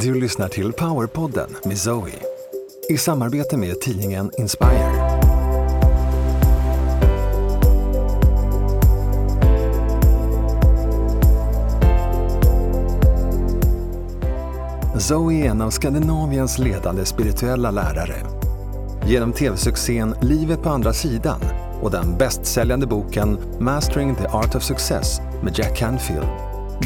Du lyssnar till Powerpodden med Zoe. I samarbete med tidningen Inspire. Zoe är en av Skandinaviens ledande spirituella lärare. Genom tv-succén Livet på andra sidan och den bästsäljande boken Mastering the Art of Success med Jack Canfield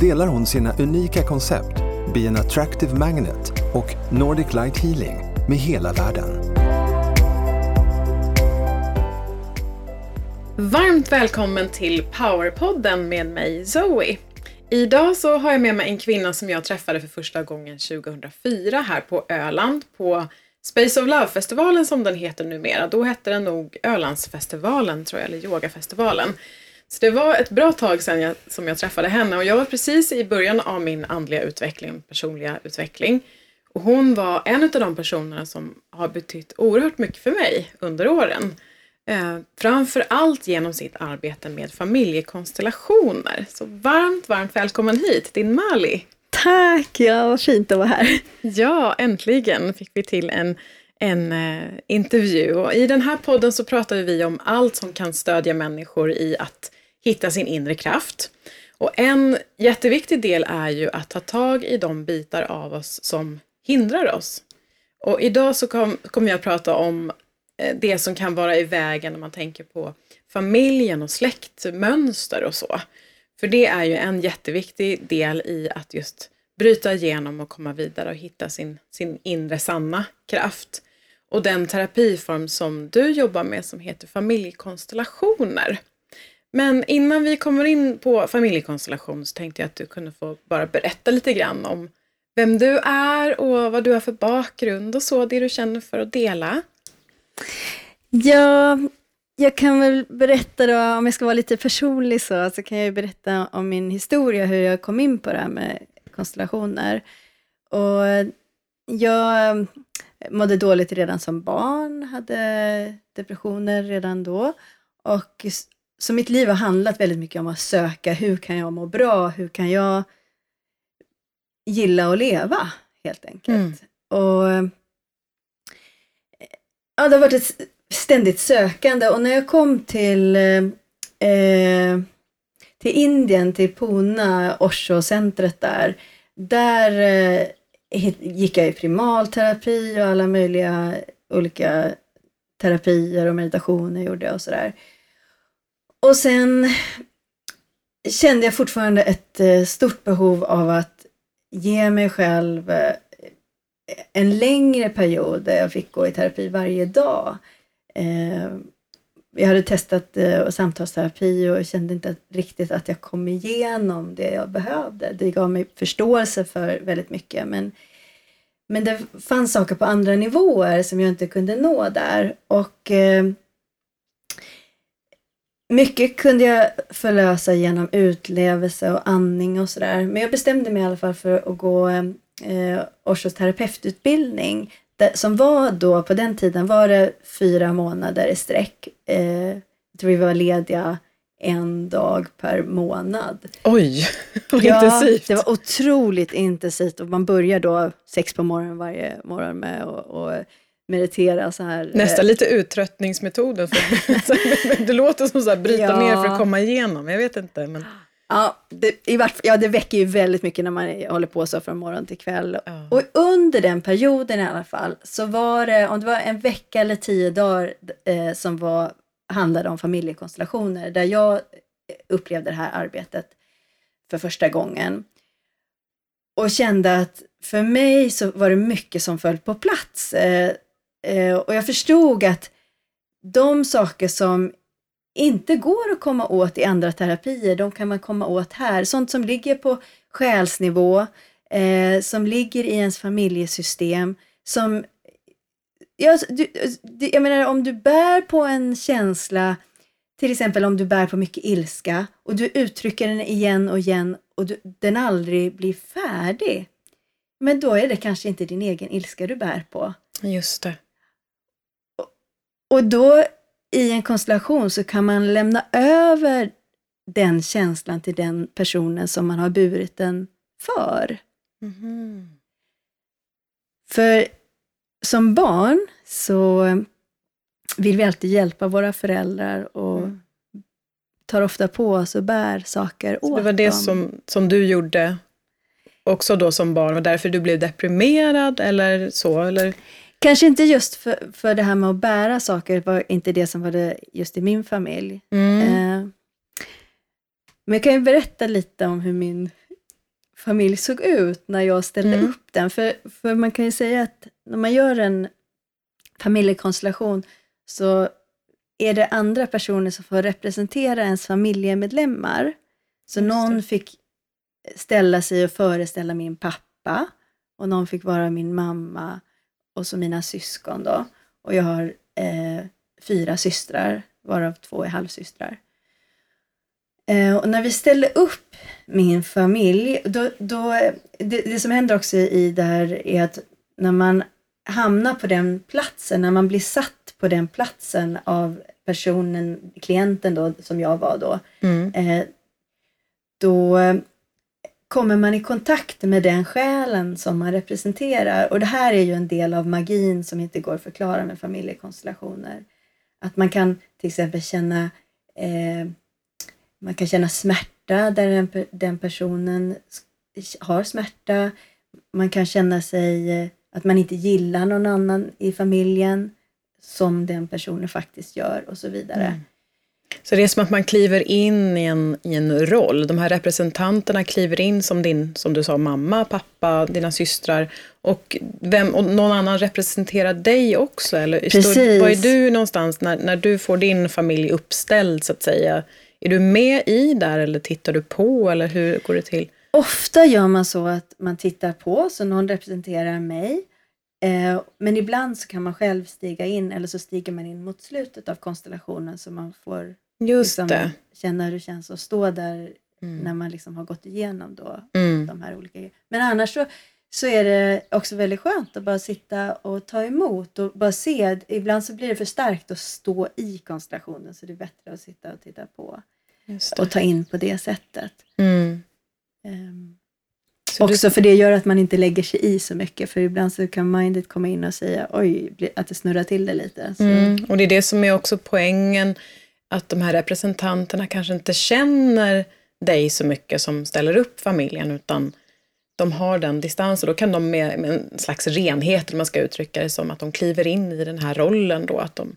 delar hon sina unika koncept Be an Attractive Magnet och Nordic Light Healing med hela världen. Varmt välkommen till Powerpodden med mig Zoe. Idag så har jag med mig en kvinna som jag träffade för första gången 2004 här på Öland på Space of Love-festivalen som den heter numera. Då hette den nog Ölandsfestivalen tror jag, eller Yogafestivalen. Så det var ett bra tag sedan jag, som jag träffade henne och jag var precis i början av min andliga utveckling, personliga utveckling. Och hon var en av de personerna som har betytt oerhört mycket för mig under åren. Eh, framför allt genom sitt arbete med familjekonstellationer. Så varmt, varmt välkommen hit, din Mali. Tack, ja vad fint att vara här. Ja, äntligen fick vi till en, en eh, intervju. Och I den här podden så pratar vi om allt som kan stödja människor i att hitta sin inre kraft. Och en jätteviktig del är ju att ta tag i de bitar av oss som hindrar oss. Och idag så kommer kom jag att prata om eh, det som kan vara i vägen när man tänker på familjen och släktmönster och så. För det är ju en jätteviktig del i att just bryta igenom och komma vidare och hitta sin, sin inre sanna kraft. Och den terapiform som du jobbar med som heter familjekonstellationer. Men innan vi kommer in på familjekonstellation så tänkte jag att du kunde få bara berätta lite grann om vem du är och vad du har för bakgrund och så, det du känner för att dela. Ja, jag kan väl berätta då, om jag ska vara lite personlig så, så kan jag ju berätta om min historia, hur jag kom in på det här med konstellationer. Och jag eh, mådde dåligt redan som barn, hade depressioner redan då. Och så mitt liv har handlat väldigt mycket om att söka, hur kan jag må bra? Hur kan jag gilla att leva, helt enkelt. Mm. Och ja, Det har varit ett ständigt sökande och när jag kom till eh, till Indien, till Pune, Osho-centret där, där eh, gick jag i primalterapi och alla möjliga olika terapier och meditationer gjorde jag och sådär. Och sen kände jag fortfarande ett eh, stort behov av att ge mig själv eh, en längre period där jag fick gå i terapi varje dag. Eh, jag hade testat samtalsterapi och kände inte riktigt att jag kom igenom det jag behövde. Det gav mig förståelse för väldigt mycket men, men det fanns saker på andra nivåer som jag inte kunde nå där. Och mycket kunde jag förlösa genom utlevelse och andning och sådär. Men jag bestämde mig i alla fall för att gå eh, Oshos terapeututbildning. Som var då, på den tiden var det fyra månader i sträck. Eh, jag tror vi var lediga en dag per månad. Oj, vad ja, intensivt! det var otroligt intensivt och man börjar då sex på morgonen varje morgon med att meditera så här. Nästan lite uttröttningsmetoden. För, det låter som så här, bryta ja. ner för att komma igenom, jag vet inte. Men... Ja det, i vart, ja, det väcker ju väldigt mycket när man håller på så från morgon till kväll. Ja. Och under den perioden i alla fall, så var det, om det var en vecka eller tio dagar eh, som var, handlade om familjekonstellationer, där jag upplevde det här arbetet för första gången. Och kände att för mig så var det mycket som föll på plats. Eh, Eh, Eh, och jag förstod att de saker som inte går att komma åt i andra terapier, de kan man komma åt här. Sånt som ligger på själsnivå, eh, som ligger i ens familjesystem, som... Ja, alltså, du, jag menar om du bär på en känsla, till exempel om du bär på mycket ilska och du uttrycker den igen och igen och du, den aldrig blir färdig. Men då är det kanske inte din egen ilska du bär på. Just det. Och då i en konstellation så kan man lämna över den känslan till den personen som man har burit den för. Mm. För som barn så vill vi alltid hjälpa våra föräldrar och mm. tar ofta på oss och bär saker så åt dem. Det var det som, som du gjorde också då som barn, och därför du blev deprimerad eller så? Eller? Kanske inte just för, för det här med att bära saker, det var inte det som var det just i min familj. Mm. Eh, men jag kan ju berätta lite om hur min familj såg ut när jag ställde mm. upp den. För, för man kan ju säga att när man gör en familjekonstellation så är det andra personer som får representera ens familjemedlemmar. Så någon fick ställa sig och föreställa min pappa och någon fick vara min mamma och så mina syskon då. Och jag har eh, fyra systrar, varav två är halvsystrar. Eh, och när vi ställde upp min familj, då, då, det, det som händer också i det här är att när man hamnar på den platsen, när man blir satt på den platsen av personen, klienten då, som jag var då, mm. eh, då kommer man i kontakt med den själen som man representerar. Och det här är ju en del av magin som inte går att förklara med familjekonstellationer. Att man kan till exempel känna eh, man kan känna smärta där den, den personen har smärta. Man kan känna sig eh, att man inte gillar någon annan i familjen som den personen faktiskt gör och så vidare. Mm. Så det är som att man kliver in i en, i en roll. De här representanterna kliver in som din, som du sa, mamma, pappa, dina systrar. Och, vem, och någon annan representerar dig också? Eller Precis. Står, var är du någonstans när, när du får din familj uppställd, så att säga? Är du med i där eller tittar du på eller hur går det till? Ofta gör man så att man tittar på, så någon representerar mig. Eh, men ibland så kan man själv stiga in eller så stiger man in mot slutet av konstellationen så man får Just liksom, känna hur det känns att stå där mm. när man liksom har gått igenom då mm. de här olika Men annars så, så är det också väldigt skönt att bara sitta och ta emot och bara se. Ibland så blir det för starkt att stå i konstellationen så det är bättre att sitta och titta på och ta in på det sättet. Mm. Um, också du... för det gör att man inte lägger sig i så mycket, för ibland så kan mindet komma in och säga oj, att det snurrar till det lite. Mm. Och det är det som är också poängen, att de här representanterna kanske inte känner dig så mycket som ställer upp familjen, utan de har den distansen. Då kan de med, med en slags renhet, om man ska uttrycka det som, att de kliver in i den här rollen då, att de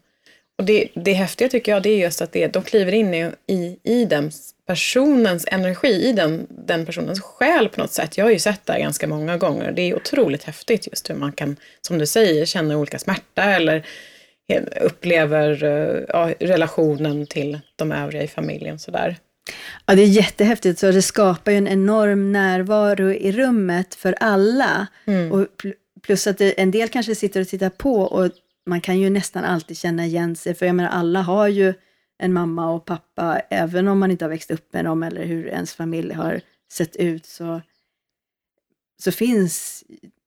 och det, det häftiga tycker jag, det är just att det, de kliver in i, i, i den personens energi, i den, den personens själ på något sätt. Jag har ju sett det här ganska många gånger. Det är otroligt häftigt just hur man kan, som du säger, känna olika smärta eller upplever eh, ja, relationen till de övriga i familjen. Sådär. Ja, det är jättehäftigt. Så det skapar ju en enorm närvaro i rummet för alla. Mm. Och plus att en del kanske sitter och tittar på och man kan ju nästan alltid känna igen sig, för jag menar alla har ju en mamma och pappa, även om man inte har växt upp med dem eller hur ens familj har sett ut, så, så finns,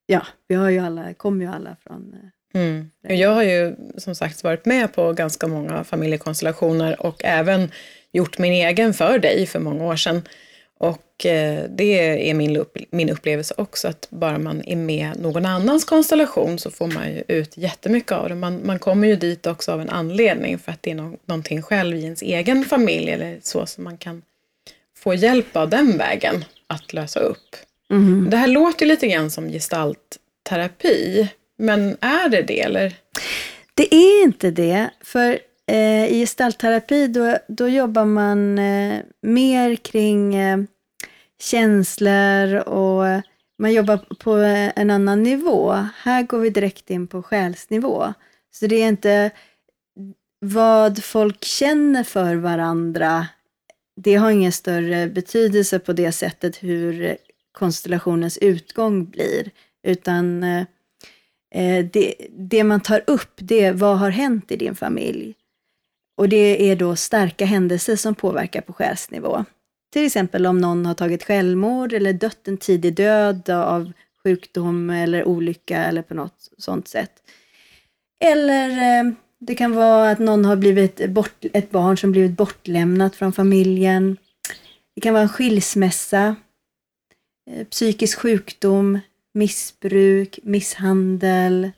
ja, vi har ju alla, kommer ju alla från eh, mm. Jag har ju som sagt varit med på ganska många familjekonstellationer och även gjort min egen för dig för många år sedan. Och eh, det är min, upp, min upplevelse också, att bara man är med någon annans konstellation så får man ju ut jättemycket av det. Man, man kommer ju dit också av en anledning, för att det är no någonting själv i ens egen familj eller så som man kan få hjälp av den vägen att lösa upp. Mm. Det här låter lite grann som gestaltterapi, men är det det eller? Det är inte det, för eh, i gestaltterapi då, då jobbar man eh, mer kring eh, känslor och man jobbar på en annan nivå. Här går vi direkt in på själsnivå. Så det är inte vad folk känner för varandra. Det har ingen större betydelse på det sättet hur konstellationens utgång blir. Utan eh, Eh, det, det man tar upp, det är vad har hänt i din familj? Och det är då starka händelser som påverkar på själsnivå. Till exempel om någon har tagit självmord eller dött en tidig död av sjukdom eller olycka eller på något sånt sätt. Eller eh, det kan vara att någon har blivit bort, ett barn som blivit bortlämnat från familjen. Det kan vara en skilsmässa, eh, psykisk sjukdom, missbruk, misshandel,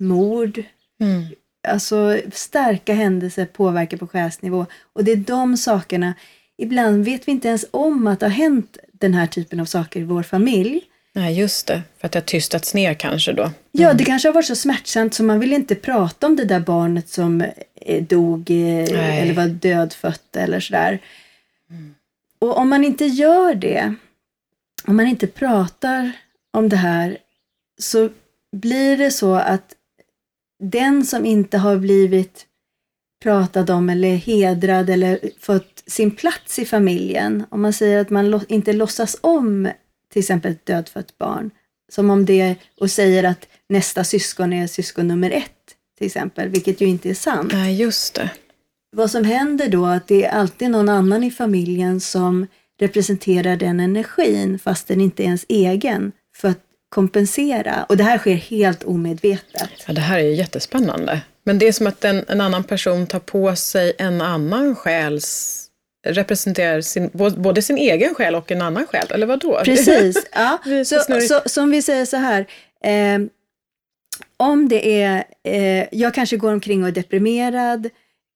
mord. Mm. Alltså starka händelser påverkar på själsnivå. Och det är de sakerna, ibland vet vi inte ens om att det har hänt den här typen av saker i vår familj. Nej, just det. För att det har tystats ner kanske då. Ja, det kanske har varit så smärtsamt så man vill inte prata om det där barnet som eh, dog eh, Nej. eller var dödfött eller sådär. Och om man inte gör det, om man inte pratar om det här, så blir det så att den som inte har blivit pratad om eller hedrad eller fått sin plats i familjen, om man säger att man inte låtsas om till exempel ett dödfött barn, som om det och säger att nästa syskon är syskon nummer ett, till exempel, vilket ju inte är sant. Nej, just det. Vad som händer då är att det är alltid någon annan i familjen som representerar den energin, fast den inte är ens egen, för att kompensera. Och det här sker helt omedvetet. Ja, det här är ju jättespännande. Men det är som att en, en annan person tar på sig en annan själs representerar sin, både sin egen själ och en annan själ, eller vad då? Precis. Ja. Så så, som vi säger så här, eh, om det är, eh, jag kanske går omkring och är deprimerad,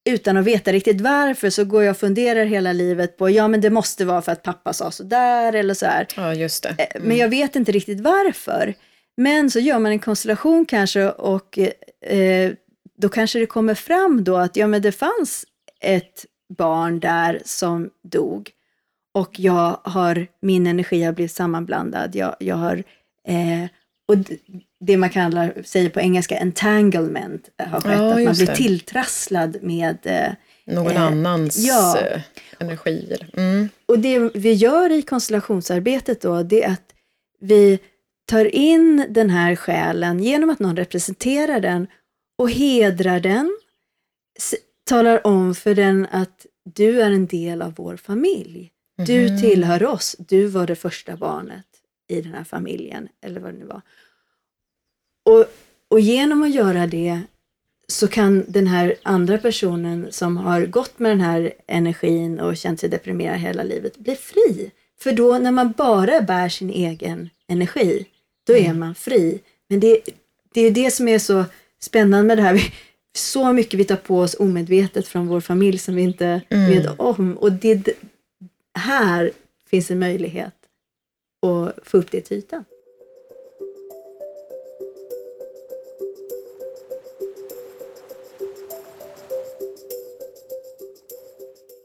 utan att veta riktigt varför så går jag och funderar hela livet på, ja men det måste vara för att pappa sa så där eller så här. Ja, just det. Eh, Men jag vet inte riktigt varför. Men så gör man en konstellation kanske och eh, då kanske det kommer fram då att ja, men det fanns ett barn där som dog och jag har, min energi har blivit sammanblandad. Jag, jag har, eh, och det man kallar, säger på engelska entanglement har skett, Ja, att man blir det. tilltrasslad med eh, Någon eh, annans ja. eh, energi. eller- Mm. Och det vi gör i konstellationsarbetet då, det är att vi tar in den här själen genom att någon representerar den och hedrar den, talar om för den att du är en del av vår familj. Du Mhm. tillhör oss, du var det första barnet i den här familjen, eller vad det nu var. Och, och genom att göra det så kan den här andra personen som har gått med den här energin och känt sig deprimerad hela livet bli fri. För då när man bara bär sin egen energi, då är man fri. Men det, det är det som är så spännande med det här. Vi, så mycket vi tar på oss omedvetet från vår familj som vi inte Mm. vet om. Och det, här finns en möjlighet att få upp det till ytan.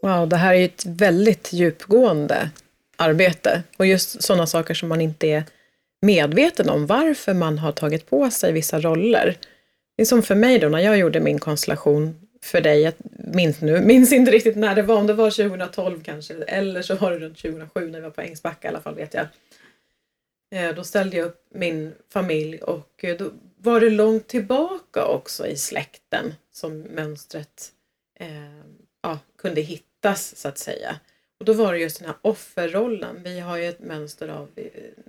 Wow, det här är ju ett väldigt djupgående arbete. Och just sådana saker som man inte är medveten om, varför man har tagit på sig vissa roller. Det är som för mig då, när jag gjorde min konstellation för dig, jag minns nu, minns inte riktigt när det var, om det var 2012 kanske, eller så var det runt 2007 när vi var på Ängsbacka i alla fall vet jag. Eh, då ställde jag upp min familj och eh, då var det långt tillbaka också i släkten som mönstret eh, ja, kunde hittas så att säga. Och då var det just den här offerrollen. Vi har ju ett mönster av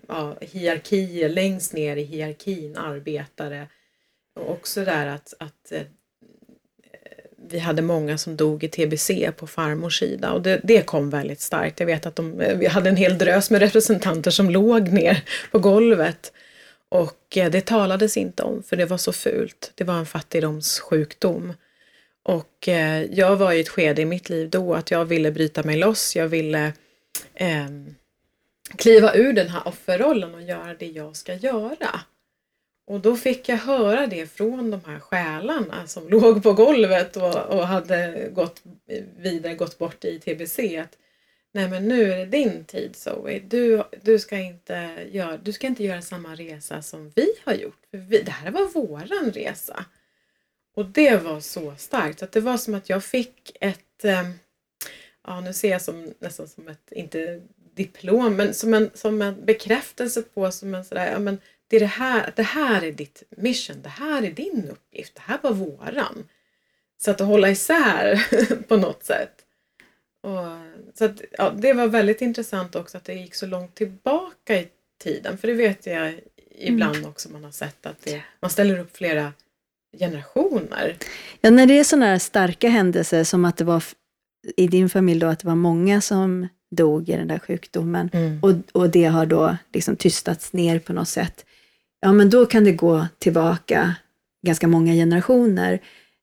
ja, hierarkier längst ner i hierarkin, arbetare. Och också där att, att eh, vi hade många som dog i tbc på farmors sida och det, det kom väldigt starkt. Jag vet att de, eh, vi hade en hel drös med representanter som låg ner på golvet och eh, det talades inte om för det var så fult. Det var en fattigdomssjukdom. Och eh, jag var i ett skede i mitt liv då att jag ville bryta mig loss. Jag ville eh, kliva ur den här offerrollen och göra det jag ska göra. Och då fick jag höra det från de här själarna som låg på golvet och, och hade gått vidare, gått bort i tbc. Att, Nej men nu är det din tid Zoe. Du, du, ska inte göra, du ska inte göra samma resa som vi har gjort. För vi, det här var våran resa. Och det var så starkt. Så att det var som att jag fick ett, eh, ja nu ser jag som, nästan som ett, inte diplom, men som en, som en bekräftelse på, som en sådär, ja men det, är det, här, det här är ditt mission, det här är din uppgift, det här var våran. Så att hålla isär på något sätt. Och, så att, ja, det var väldigt intressant också att det gick så långt tillbaka i tiden, för det vet jag ibland också man har sett att det, man ställer upp flera generationer. Ja, när det är sådana här starka händelser som att det var i din familj då att det var många som dog i den där sjukdomen och, och det har då liksom tystats ner på något sätt. ja men då kan det gå tillbaka ganska många generationer.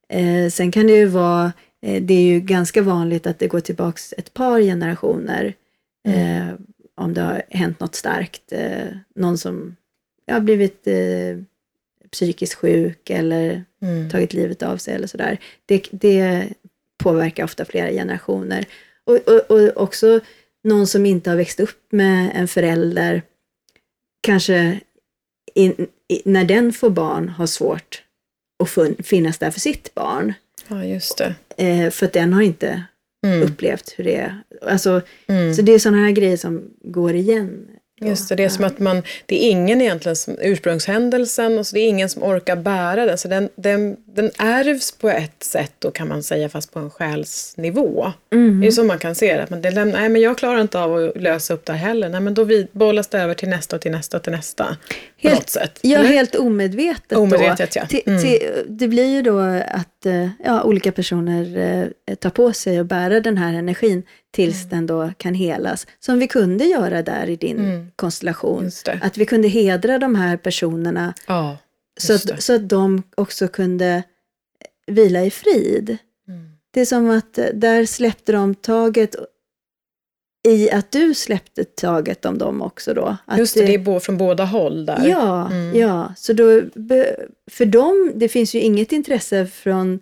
Eh, sen kan det ju vara, eh, det är ju ganska vanligt att det går tillbaks ett par generationer. Eh, om det har hänt något starkt. Eh, någon som har blivit eh, psykiskt sjuk eller Mm. tagit livet av sig eller sådär. Det, det påverkar ofta flera generationer. Och, och, och också någon som inte har växt upp med en förälder, kanske in, i, när den får barn har svårt att fun, finnas där för sitt barn. Ja, just det. Eh, för att den har inte Mm. upplevt hur det är. Alltså, Mm. Så det är sådana här grejer som går igen. Just det, det är som att man, det är ingen egentligen som ursprungshändelsen och så det är ingen som orkar bära den. Så den, den, den ärvs på ett sätt då kan man säga fast på en själsnivå. Mm. Det är så man kan se det. Att man, det lämnar, nej men jag klarar inte av att lösa upp det här heller. Nej men då vid, bollas det över till nästa och till nästa och till nästa. På Helt- något sätt. Ja, Eller? helt omedvetet. Omedvetet, då. ja. Mm. ti- det blir ju då att eh, ja, olika personer eh, tar på sig att bära den här energin tills den då kan helas. Som vi kunde göra där i din Mm. konstellation. Att vi kunde hedra de här personerna Ja, så att, så att de också kunde vila i frid. Mm. Det är som att eh, där släppte de taget i att du släppte taget om dem också då. Att Just det, det är från båda håll där. Ja, Mm. ja. Så då, för dem, det finns ju inget intresse från,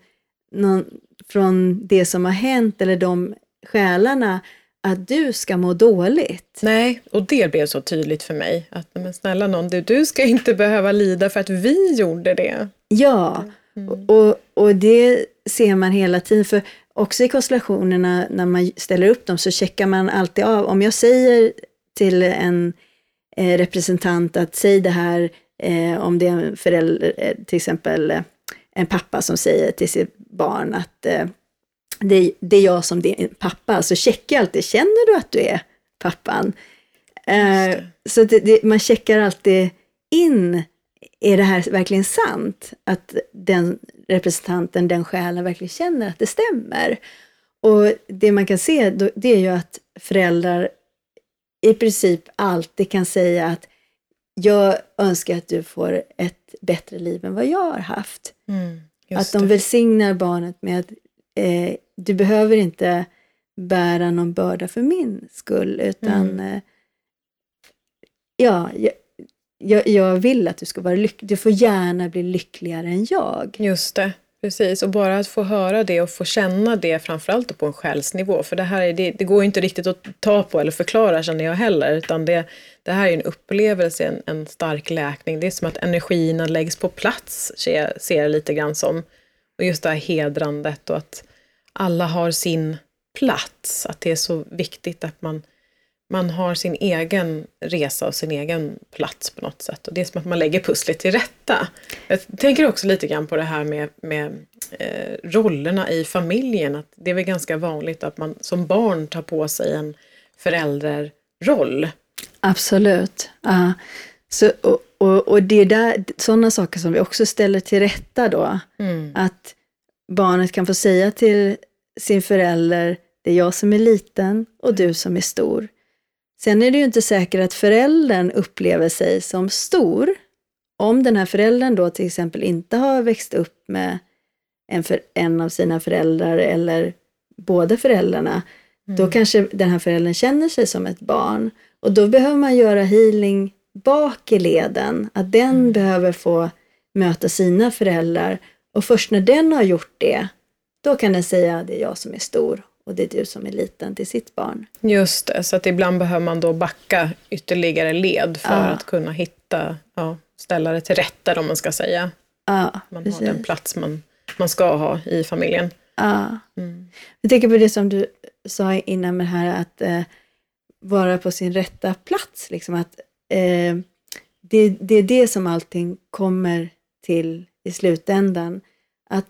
någon, från det som har hänt eller de själarna att du ska må dåligt. Nej, och det blev så tydligt för mig. Att men snälla någon, du, du ska inte behöva lida för att vi gjorde det. Ja, Mm. och, och det ser man hela tiden. För också i konstellationerna när man ställer upp dem så checkar man alltid av. Om jag säger till en eh, representant att säg det här eh, om det är en förälder, eh, till exempel eh, en pappa som säger till sitt barn att eh, det, det är jag som din pappa, så checkar jag alltid, känner du att du är pappan? Just så det, det, man checkar alltid in, är det här verkligen sant? Att den representanten, den själen verkligen känner att det stämmer. Och det man kan se, då, det är ju att föräldrar i princip alltid kan säga att jag önskar att du får ett bättre liv än vad jag har haft. Mm, Att de välsignar barnet med eh, du behöver inte bära någon börda för min skull, utan Mm. eh, ja, jag, jag, jag vill att du ska vara lycklig. Du får gärna bli lyckligare än jag. Just det, precis. Och bara att få höra det och få känna det framförallt på en själsnivå. För det här är, det, det går inte riktigt att ta på eller förklara känner jag heller. Utan det, det här är en upplevelse, en, en stark läkning. Det är som att energierna läggs på plats, ser, ser lite grann som. Och just det här hedrandet och att alla har sin plats. Att det är så viktigt att man, man har sin egen resa och sin egen plats på något sätt. Och det är som att man lägger pusslet till rätta. Jag tänker också lite grann på det här med, med eh, rollerna i familjen. Att det är väl ganska vanligt att man som barn tar på sig en föräldraroll. Absolut. Ja. Så, och, och, och det är där, sådana saker som vi också ställer till rätta då. Mm. Att barnet kan få säga till sin förälder, det är jag som är liten och du som är stor. Sen är det ju inte säkert att föräldern upplever sig som stor. Om den här föräldern då till exempel inte har växt upp med en, för, en av sina föräldrar eller båda föräldrarna, då kanske den här föräldern känner sig som ett barn. Och då behöver man göra healing bak i leden, att den behöver få möta sina föräldrar. Och först när den har gjort det, då kan den säga det är jag som är stor och det är du som är liten till sitt barn. Just det, så att ibland behöver man då backa ytterligare led för Ja. att kunna hitta, ja, ställa det till rätta om man ska säga. Ja, Man precis. har den plats man, man ska ha i familjen. Ja. Mm. Jag tänker på det som du sa innan med det här att eh, vara på sin rätta plats. Liksom att, eh, det, det är det som allting kommer till i slutändan. Att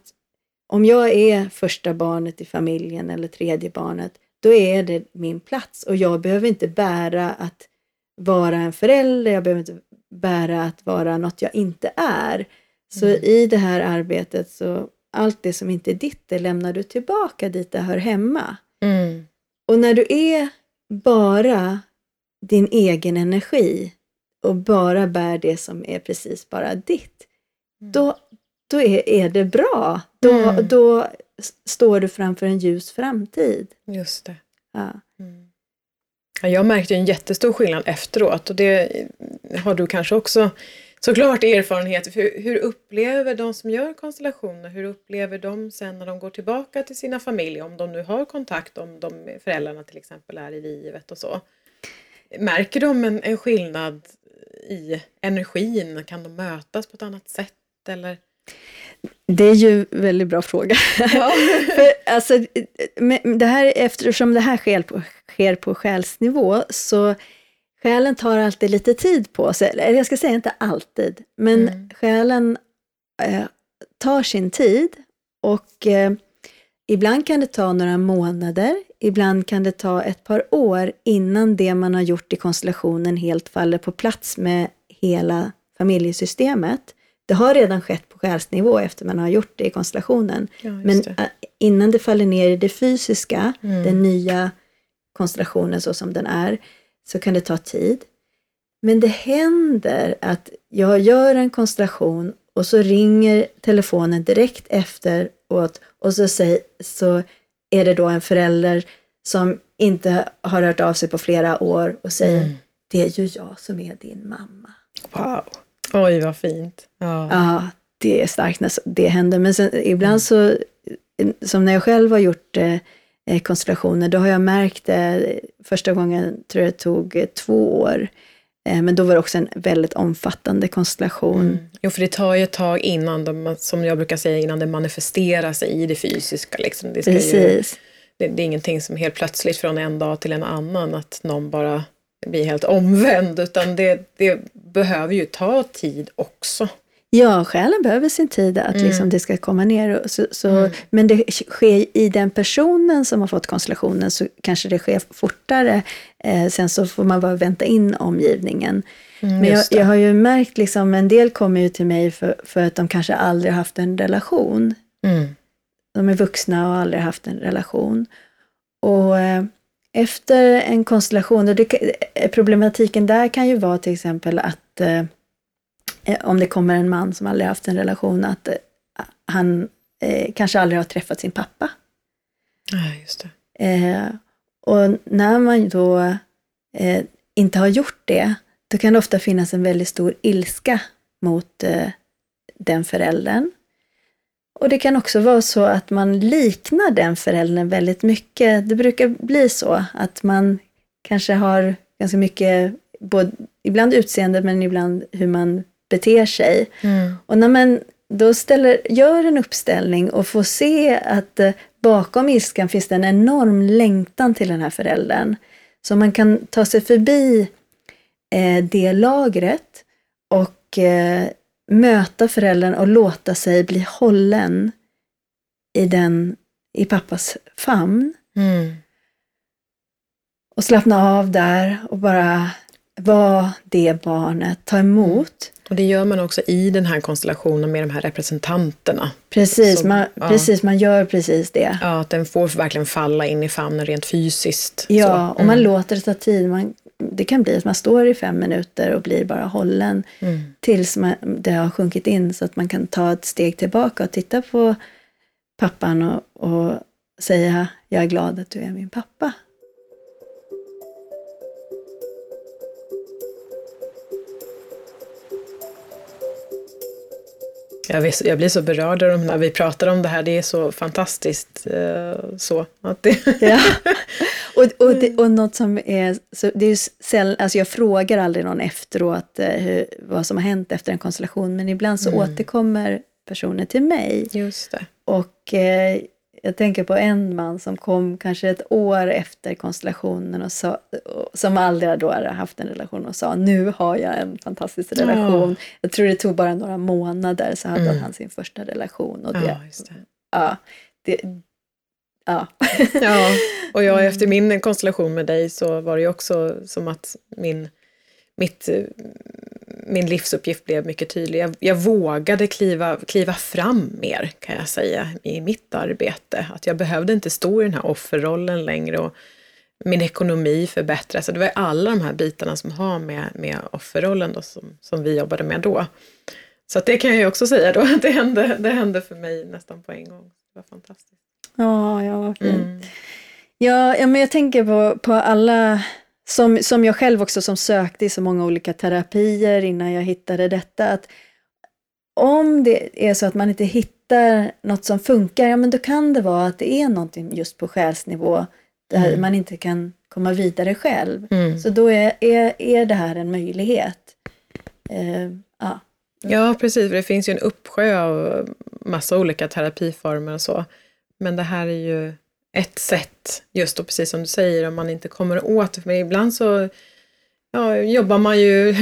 om jag är första barnet i familjen eller tredje barnet, då är det min plats och jag behöver inte bära att vara en förälder, jag behöver inte bära att vara något jag inte är. Så Mm. i det här arbetet så allt det som inte är ditt, det lämnar du tillbaka dit det hör hemma. Mm. Och när du är bara din egen energi, och bara bär det som är precis bara ditt, mm. då, då är, är det bra. Då, mm. då står du framför en ljus framtid. Just det. Ja. Mm. Jag märkte en jättestor skillnad efteråt och det har du kanske också såklart erfarenheter. Hur, hur upplever de som gör konstellationer, hur upplever de sen när de går tillbaka till sina familjer, om de nu har kontakt, om de föräldrarna till exempel är i livet och så. Märker de en, en skillnad i energin? Kan de mötas på ett annat sätt? Eller? Det är ju en väldigt bra fråga. Ja. För, alltså, det här, eftersom det här sker på, sker på själsnivå, så själen tar alltid lite tid på sig. Eller jag ska säga inte alltid, men mm. själen eh, tar sin tid. Och eh, ibland kan det ta några månader, ibland kan det ta ett par år innan det man har gjort i konstellationen helt faller på plats med hela familjesystemet. Det har redan skett på själsnivå efter man har gjort det i konstellationen. Ja, Men det. innan det faller ner i det fysiska, mm. den nya konstellationen så som den är, så kan det ta tid. Men det händer att jag gör en konstellation och så ringer telefonen direkt efteråt och så, säger, så är det då en förälder som inte har hört av sig på flera år och säger mm. det är ju jag som är din mamma. Wow! Oj, vad fint. Ja, ja det är starkt när det händer. Men sen, ibland så, som när jag själv har gjort eh, konstellationer, då har jag märkt det, första gången tror jag det tog eh, två år, eh, men då var det också en väldigt omfattande konstellation. Mm. Jo, för det tar ju ett tag innan, de, som jag brukar säga, innan det manifesterar sig i det fysiska. Liksom. Det, Precis. Ju, det, det, är ingenting som helt plötsligt från en dag till en annan, att någon bara blir helt omvänd, utan det, det behöver ju ta tid också. Ja, själen behöver sin tid att mm. liksom det ska komma ner. Så, så mm. Men det sker i den personen som har fått konstellationen så kanske det sker fortare. Eh, sen så får man bara vänta in omgivningen. Mm, men jag, jag, har ju märkt, liksom, en del kommer ju till mig för, för att de kanske aldrig haft en relation. Mm. De är vuxna och aldrig haft en relation. Och eh, efter en konstellation, och det, problematiken där kan ju vara till exempel att eh, Eh, om det kommer en man som aldrig haft en relation, att eh, han eh, kanske aldrig har träffat sin pappa. Nej, just det. Eh, och när man då eh, inte har gjort det, då kan det ofta finnas en väldigt stor ilska mot den föräldern. Och det kan också vara så att man liknar den föräldern väldigt mycket. Det brukar bli så att man kanske har ganska mycket, både, ibland utseende men ibland hur man beter sig. Mm. Och när man då ställer, gör en uppställning och får se att eh, bakom ilskan finns det en enorm längtan till den här föräldern. Så man kan ta sig förbi eh, det lagret och eh, möta föräldern och låta sig bli hållen i, den, i pappas famn. Mm. Och slappna av där och bara vara det barnet, ta emot. Och det gör man också i den här konstellationen med de här representanterna. Precis, som, man, ja. precis man gör precis det. Ja, att den får verkligen falla in i famnen rent fysiskt. Ja, mm. och man mm. låter det ta tid. Man, det kan bli att man står i fem minuter och blir bara hållen mm. tills man, det har sjunkit in så att man kan ta ett steg tillbaka och titta på pappan och, och säga jag är glad att du är min pappa. Jag, vet, jag blir så berörd när vi pratar om det här, det är så fantastiskt. Eh, så, att det ja. och, och, det, och något som är, så det är säll, alltså jag frågar aldrig någon efteråt eh, hur, vad som har hänt efter en konstellation, men ibland så mm. återkommer personer till mig. Just det. Och eh, jag tänker på en man som kom kanske ett år efter konstellationen och sa, som aldrig då hade haft en relation och sa nu har jag en fantastisk relation. Ja. Jag tror det tog bara några månader så hade mm. han sin första relation. Och det, ja, det. Ja, det, ja. ja, och jag efter min konstellation med dig så var det ju också som att min mitt, min livsuppgift blev mycket tydlig. Jag, jag, vågade kliva, kliva fram mer kan jag säga i mitt arbete. Att jag behövde inte stå i den här offerrollen längre och min ekonomi förbättras. Så det var alla de här bitarna som har med, med offerrollen då, som, som vi jobbade med då. Så det kan jag ju också säga då, att det hände, det hände för mig nästan på en gång. Det var fantastiskt. Ja, ja vad fint. Mm. Ja, ja, men jag tänker på, på alla, som, som jag själv också som sökte i så många olika terapier innan jag hittade detta, att om det är så att man inte hittar något som funkar, ja men då kan det vara att det är någonting just på själsnivå där mm. man inte kan komma vidare själv. Mm. Så då är, är, är det här en möjlighet. Uh, ja. ja, precis. För det finns ju en uppsjö av massa olika terapiformer och så. Men det här är ju ett sätt, just då precis som du säger, om man inte kommer åt det. För ibland så ja, jobbar man ju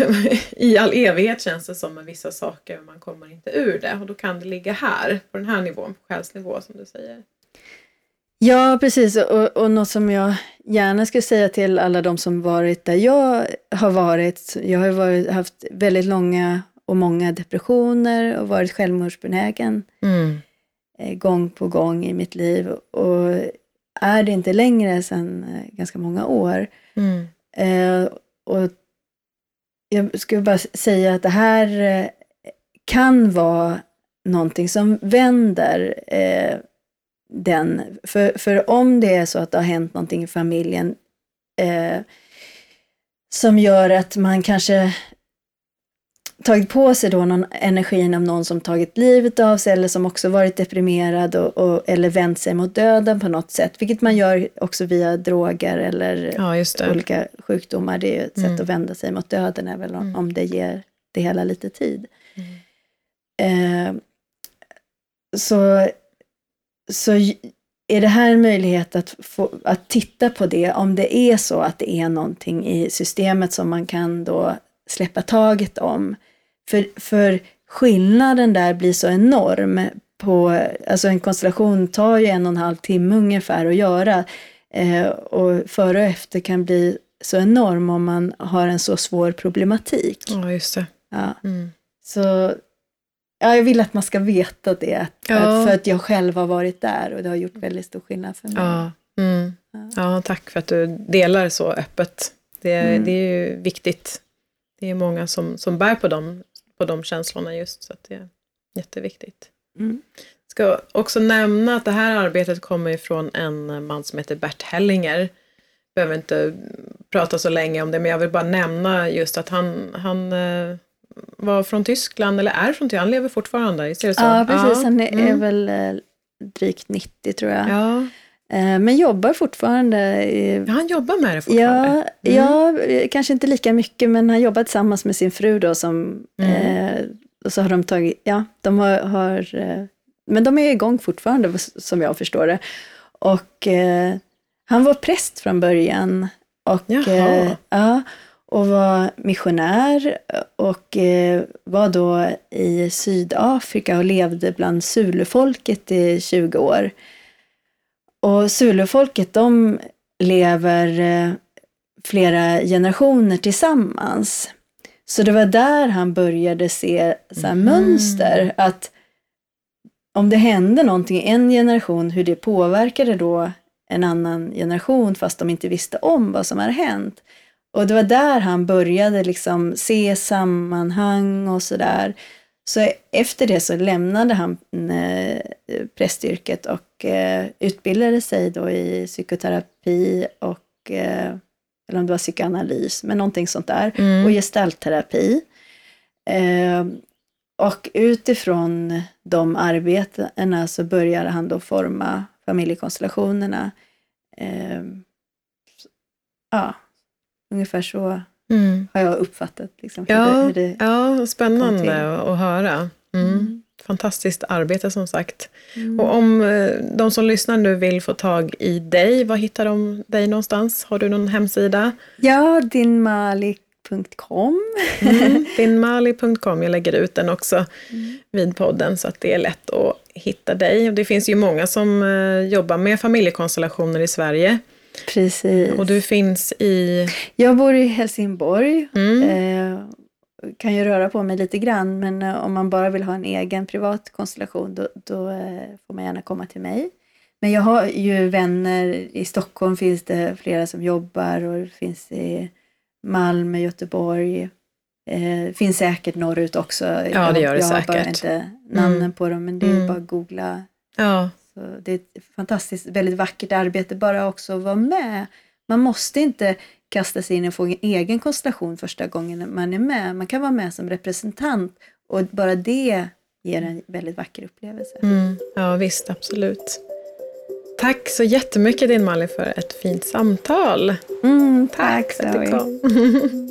i all evighet känns det som med vissa saker, man kommer inte ur det. Och då kan det ligga här, på den här nivån, på själsnivå som du säger. Ja, precis. Och, och något som jag gärna skulle säga till alla de som varit där jag har varit. Jag har varit, haft väldigt långa och många depressioner och varit självmordsbenägen mm. Eh, gång på gång i mitt liv. Och är det inte längre sedan eh, ganska många år. Mm. Eh, och jag skulle bara säga att det här kan vara någonting som vänder den. För, för om det är så att det har hänt någonting i familjen eh, som gör att man kanske tagit på sig då någon energin av någon som tagit livet av sig eller som också varit deprimerad och, och, eller vänt sig mot döden på något sätt. Vilket man gör också via droger eller ja, olika sjukdomar. Det är ett mm. sätt att vända sig mot döden, väl om, mm. om det ger det hela lite tid. Mm. Eh, så, så är det här en möjlighet att, få, att titta på det om det är så att det är någonting i systemet som man kan då släppa taget om. För, för skillnaden där blir så enorm. På, alltså en konstellation tar ju en och en halv timme ungefär att göra. Eh, och före och efter kan bli så enorm om man har en så svår problematik. Ja, just det. Ja. Mm. Så ja, jag vill att man ska veta det. Ja. för att jag själv har varit där och det har gjort väldigt stor skillnad för mig. Ja, mm. ja tack för att du delar så öppet. Det, mm. det är ju viktigt. Det är många som, som bär på dem på de känslorna just. Så det är jätteviktigt. Mm. Ska också nämna att det här arbetet kommer ifrån en man som heter Bert Hellinger. Behöver inte prata så länge om det, men jag vill bara nämna just att han, han eh, var från Tyskland, eller är från Tyskland, han lever fortfarande, är det så? Ja, precis. Ja. Han är, mm. väl eh, drygt 90 tror jag. Ja. Eh, men jobbar fortfarande. Ja, han jobbar med det fortfarande? Ja, mm. ja, kanske inte lika mycket, men han jobbar tillsammans med sin fru då som, mm. eh, och så har de tagit, ja, de har, har eh, men de är igång fortfarande som jag förstår det. Och eh, han var präst från början. Och, eh, ja, och var missionär och eh, var då i Sydafrika och levde bland Zulufolket i 20 år. Och Zulufolket de lever eh, flera generationer tillsammans. Så det var där han började se så mm. mönster. Att om det hände någonting i en generation, hur det påverkade då en annan generation fast de inte visste om vad som hade hänt. Och det var där han började liksom se sammanhang och sådär. Så efter det så lämnade han eh, prästyrket och eh, utbildade sig då i psykoterapi och, eh, eller om det var psykoanalys, men någonting sånt där, mm. och gestaltterapi. Och utifrån de arbetena så började han då forma familjekonstellationerna. Ja, ungefär så mm. har jag uppfattat. Liksom, hur ja, det, hur det ja, spännande att höra. Mm. Mm. Fantastiskt arbete som sagt. Mm. Och om eh, de som lyssnar nu vill få tag i dig, var hittar de dig någonstans? Har du någon hemsida? Ja, dinmalik.com. Mm, dinmali.com, jag lägger ut den också mm. vid podden så att det är lätt att hitta dig. Det finns ju många som eh, jobbar med familjekonstellationer i Sverige. Precis. Och du finns i? Jag bor i Helsingborg. Mm. Eh, kan ju röra på mig lite grann, men eh, om man bara vill ha en egen privat konstellation, då, då eh, får man gärna komma till mig. men jag har ju vänner, i Stockholm finns det flera som jobbar och det finns i Malmö, Göteborg. Eh, finns säkert norrut också. Ja, det gör det jag säkert. har bara inte namnen Mm. på dem, men det är Mm. bara att googla. Ja, Så det är ett fantastiskt, väldigt vackert arbete bara också att vara med. Man måste inte kasta sig in och få en egen konstellation första gången man är med. Man kan vara med som representant och bara det ger en väldigt vacker upplevelse. mm. ja visst, absolut. Tack så jättemycket din Malin för ett fint samtal. Mm, Tack för att du kom.